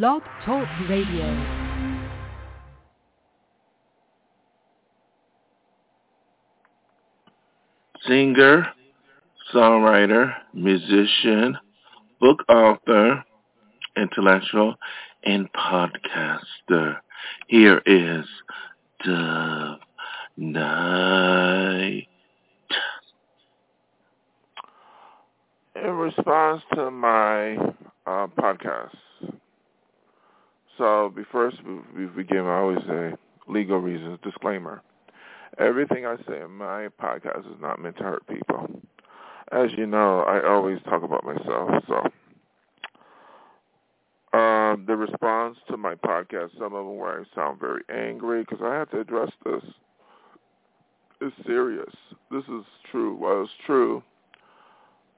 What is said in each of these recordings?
Blog Talk Radio. singer, songwriter, musician, book author, intellectual, and podcaster. Here is Dove Night. In response to my uh, podcast, so before we begin, I always say legal reasons, disclaimer. Everything I say in my podcast is not meant to hurt people. As you know, I always talk about myself, so um, the response to my podcast, some of them where I sound very angry because I have to address this. It's serious. This is true. Well, it's true.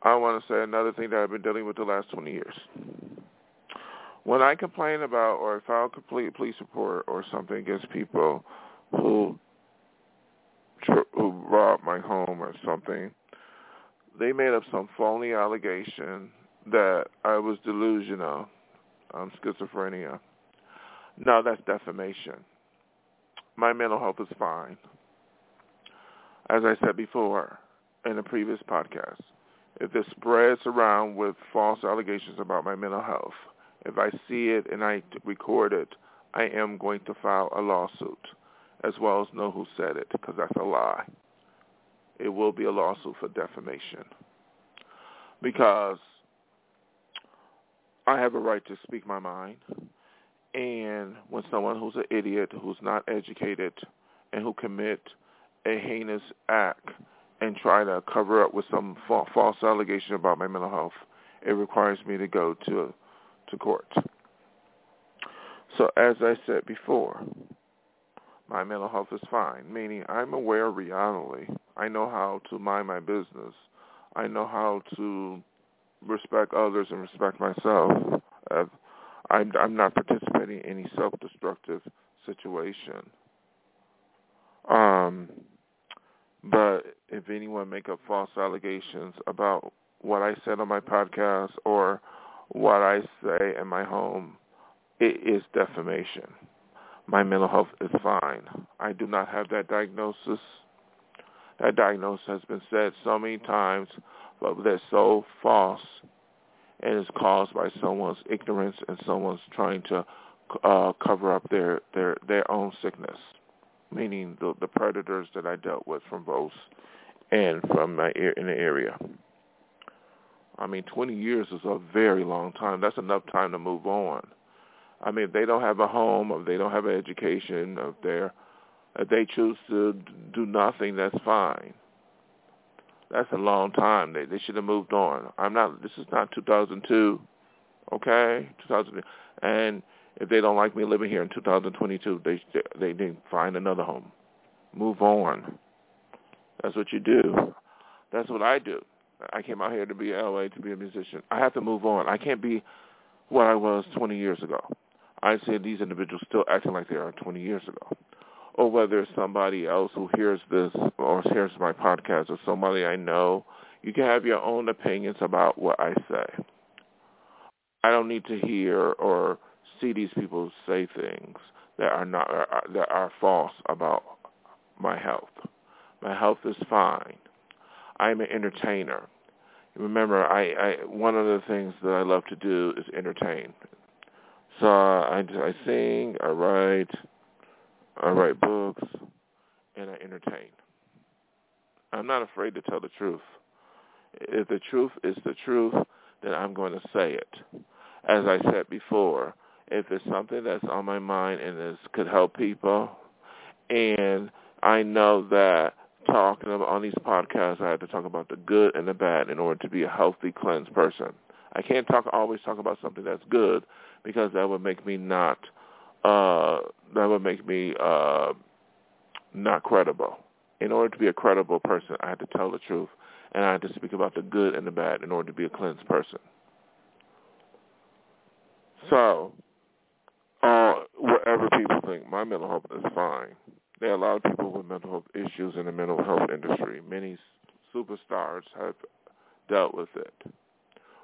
I want to say another thing that I've been dealing with the last 20 years. When I complain about or file complete police report or something against people who who robbed my home or something, they made up some phony allegation that I was delusional, um, schizophrenia. No, that's defamation. My mental health is fine. As I said before in a previous podcast, if this spreads around with false allegations about my mental health, if I see it and I record it, I am going to file a lawsuit as well as know who said it because that's a lie. It will be a lawsuit for defamation because I have a right to speak my mind. And when someone who's an idiot, who's not educated, and who commit a heinous act and try to cover up with some fa- false allegation about my mental health, it requires me to go to to court. So as I said before, my mental health is fine, meaning I'm aware reality. I know how to mind my business. I know how to respect others and respect myself. I'm, I'm not participating in any self-destructive situation. Um, but if anyone make up false allegations about what I said on my podcast or what I say in my home, it is defamation. My mental health is fine. I do not have that diagnosis. That diagnosis has been said so many times, but they're so false and is caused by someone's ignorance and someone's trying to uh, cover up their, their, their own sickness, meaning the, the predators that I dealt with from both and from my in the area. I mean, 20 years is a very long time. That's enough time to move on. I mean, if they don't have a home, if they don't have an education, if they're if they choose to do nothing, that's fine. That's a long time. They they should have moved on. I'm not. This is not 2002. Okay, 2000. And if they don't like me living here in 2022, they they need find another home. Move on. That's what you do. That's what I do. I came out here to be LA to be a musician. I have to move on. I can't be what I was 20 years ago. I see these individuals still acting like they are 20 years ago. Or whether it's somebody else who hears this or hears my podcast or somebody I know, you can have your own opinions about what I say. I don't need to hear or see these people say things that are not that are false about my health. My health is fine. I'm an entertainer. Remember, I, I one of the things that I love to do is entertain. So I, I sing, I write, I write books, and I entertain. I'm not afraid to tell the truth. If the truth is the truth, then I'm going to say it. As I said before, if it's something that's on my mind and this could help people, and I know that talking about on these podcasts, I have to talk about the good and the bad in order to be a healthy, cleansed person. I can't talk always talk about something that's good because that would make me not uh that would make me uh not credible. In order to be a credible person, I have to tell the truth and I have to speak about the good and the bad in order to be a cleansed person. So, uh, whatever people think, my mental health is fine. There are a lot of people with mental health issues in the mental health industry. Many superstars have dealt with it.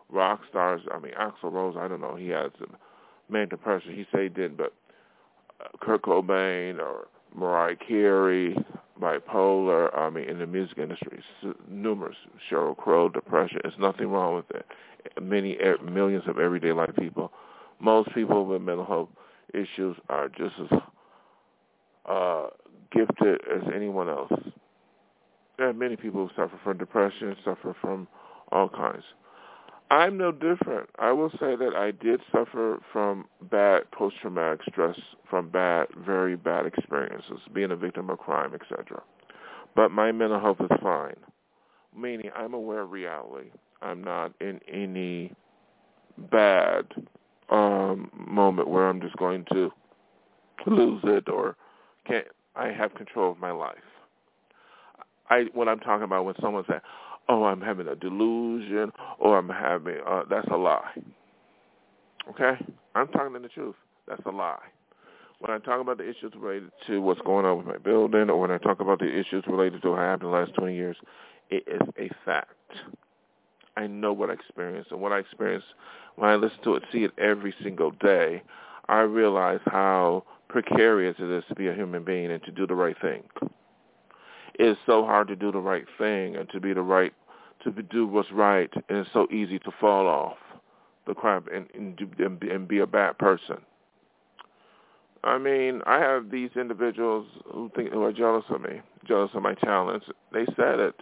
Rock stars, I mean, Axl Rose, I don't know, he has manic depression. He said he didn't, but uh, Kurt Cobain or Mariah Carey, bipolar. I mean, in the music industry, numerous. Sheryl Crow, depression. There's nothing wrong with it. Many millions of everyday life people. Most people with mental health issues are just as uh, gifted as anyone else. There are many people who suffer from depression, suffer from all kinds. I'm no different. I will say that I did suffer from bad post-traumatic stress, from bad, very bad experiences, being a victim of crime, etc. But my mental health is fine, meaning I'm aware of reality. I'm not in any bad um, moment where I'm just going to lose it or can't. I have control of my life. I what I'm talking about when someone says, "Oh, I'm having a delusion," or "I'm having," uh, that's a lie. Okay, I'm talking the truth. That's a lie. When I talk about the issues related to what's going on with my building, or when I talk about the issues related to what happened in the last 20 years, it is a fact. I know what I experienced, and what I experienced when I listen to it, see it every single day, I realize how precarious it is to be a human being and to do the right thing. It's so hard to do the right thing and to be the right, to do what's right, and it's so easy to fall off the crap and, and, and be a bad person. I mean, I have these individuals who think who are jealous of me, jealous of my talents. They said it.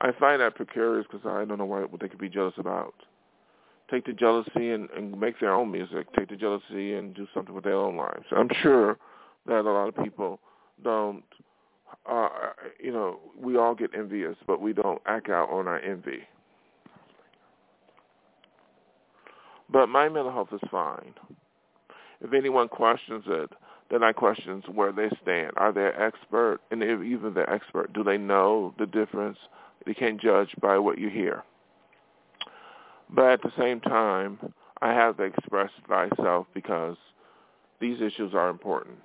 I find that precarious because I don't know what they could be jealous about. Take the jealousy and, and make their own music. Take the jealousy and do something with their own lives. I'm sure that a lot of people don't. Uh, you know, we all get envious, but we don't act out on our envy. But my mental health is fine. If anyone questions it, then I question where they stand. Are they an expert? And if even the expert, do they know the difference they can't judge by what you hear. But at the same time, I have to express myself because these issues are important.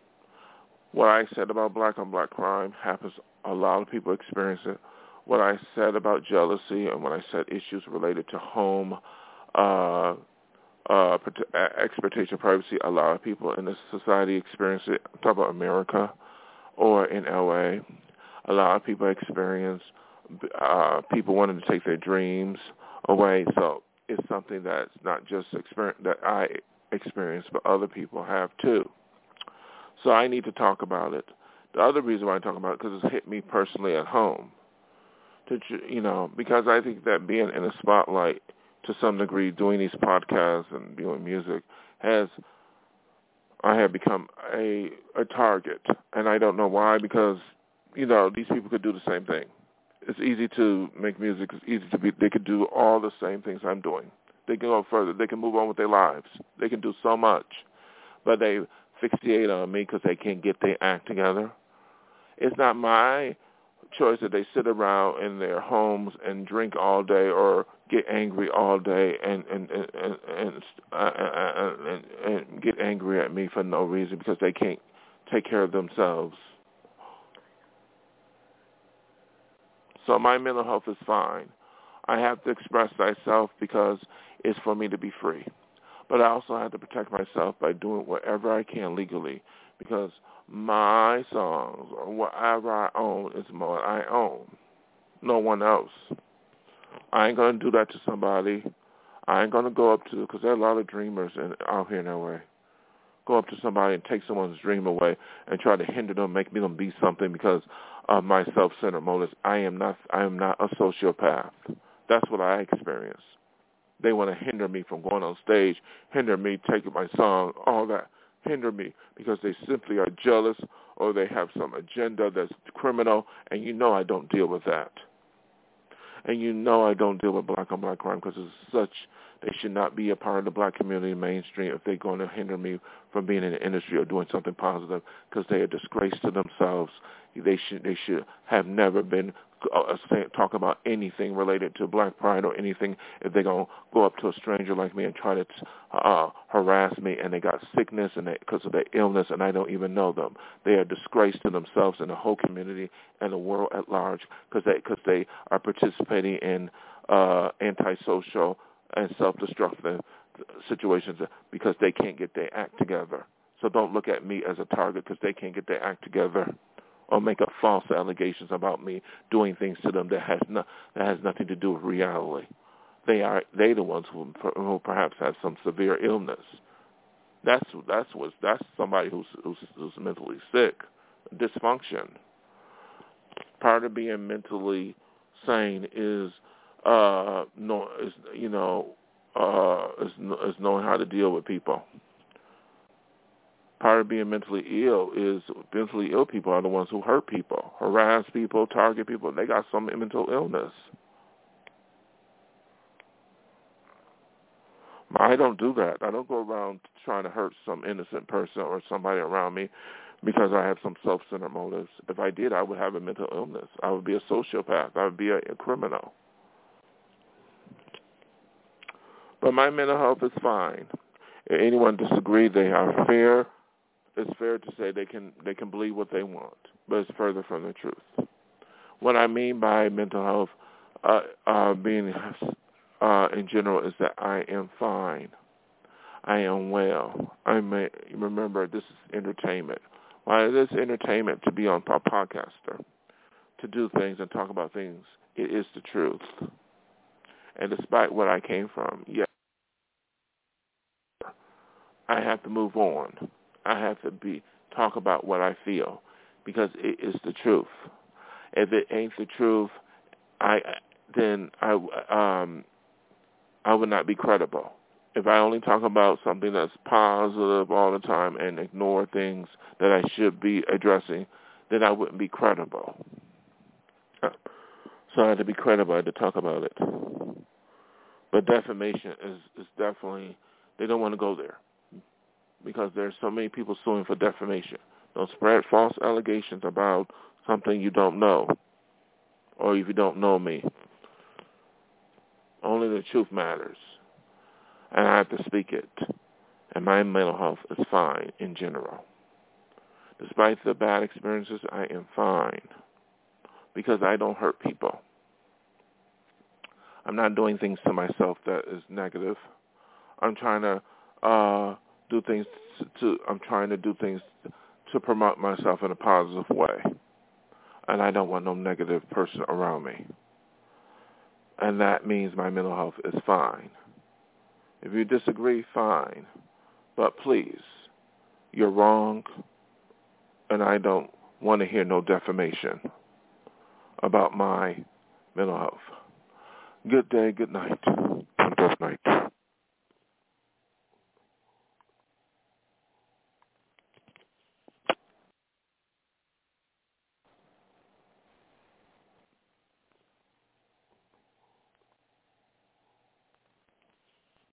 What I said about black on black crime happens. A lot of people experience it. What I said about jealousy and when I said issues related to home, uh, uh, expectation of privacy, a lot of people in this society experience it. Talk about America or in LA. A lot of people experience uh, people wanting to take their dreams away. So it's something that's not just experience that I experience, but other people have too. So I need to talk about it. The other reason why I talk about it because it's hit me personally at home. To you know, because I think that being in the spotlight to some degree, doing these podcasts and doing music has I have become a a target, and I don't know why because you know these people could do the same thing it's easy to make music. It's easy to be. They can do all the same things I'm doing. They can go further. They can move on with their lives. They can do so much, but they fixate on me because they can't get their act together. It's not my choice that they sit around in their homes and drink all day or get angry all day and and and and, and, uh, and, and get angry at me for no reason because they can't take care of themselves. So my mental health is fine. I have to express myself because it's for me to be free. But I also have to protect myself by doing whatever I can legally because my songs or whatever I own is what I own. No one else. I ain't going to do that to somebody. I ain't going to go up to, because there are a lot of dreamers in, out here in L.A go up to somebody and take someone's dream away and try to hinder them, make them be something because of my self-centered motives. I am not. I am not a sociopath. That's what I experience. They want to hinder me from going on stage, hinder me taking my song, all that, hinder me because they simply are jealous or they have some agenda that's criminal, and you know I don't deal with that. And you know I don't deal with black on black crime because it's such they should not be a part of the black community mainstream if they're going to hinder me from being in the industry or doing something positive because they are disgrace to themselves. They should they should have never been uh, talk about anything related to black pride or anything if they're to go up to a stranger like me and try to uh, harass me and they got sickness and because of their illness and I don't even know them. They are disgrace to themselves and the whole community and the world at large because they, cause they are participating in uh, antisocial and self-destructive situations because they can't get their act together. So don't look at me as a target because they can't get their act together or make up false allegations about me doing things to them that has no, that has nothing to do with reality. They are they the ones who, who perhaps have some severe illness. That's that's what that's somebody who's, who's who's mentally sick, dysfunction. Part of being mentally sane is uh no is you know uh is is knowing how to deal with people part of being mentally ill is mentally ill people are the ones who hurt people, harass people, target people. They got some mental illness. I don't do that. I don't go around trying to hurt some innocent person or somebody around me because I have some self-centered motives. If I did, I would have a mental illness. I would be a sociopath. I would be a, a criminal. But my mental health is fine. If anyone disagree, they are fair it's fair to say they can they can believe what they want, but it's further from the truth. What I mean by mental health uh, uh, being uh, in general is that I am fine. I am well. I may remember this is entertainment. It is entertainment to be on a podcaster, to do things and talk about things, it is the truth. And despite what I came from, yes, I have to move on. I have to be talk about what I feel because it is the truth. If it ain't the truth, I then I um I would not be credible. If I only talk about something that's positive all the time and ignore things that I should be addressing, then I wouldn't be credible. So I had to be credible. I had to talk about it. But defamation is is definitely they don't want to go there because there's so many people suing for defamation. Don't spread false allegations about something you don't know or if you don't know me. Only the truth matters. And I have to speak it. And my mental health is fine in general. Despite the bad experiences, I am fine because I don't hurt people. I'm not doing things to myself that is negative. I'm trying to uh, do things to, to I'm trying to do things to promote myself in a positive way. And I don't want no negative person around me. And that means my mental health is fine. If you disagree, fine. But please, you're wrong, and I don't want to hear no defamation about my mental health. Good day, good night, good night.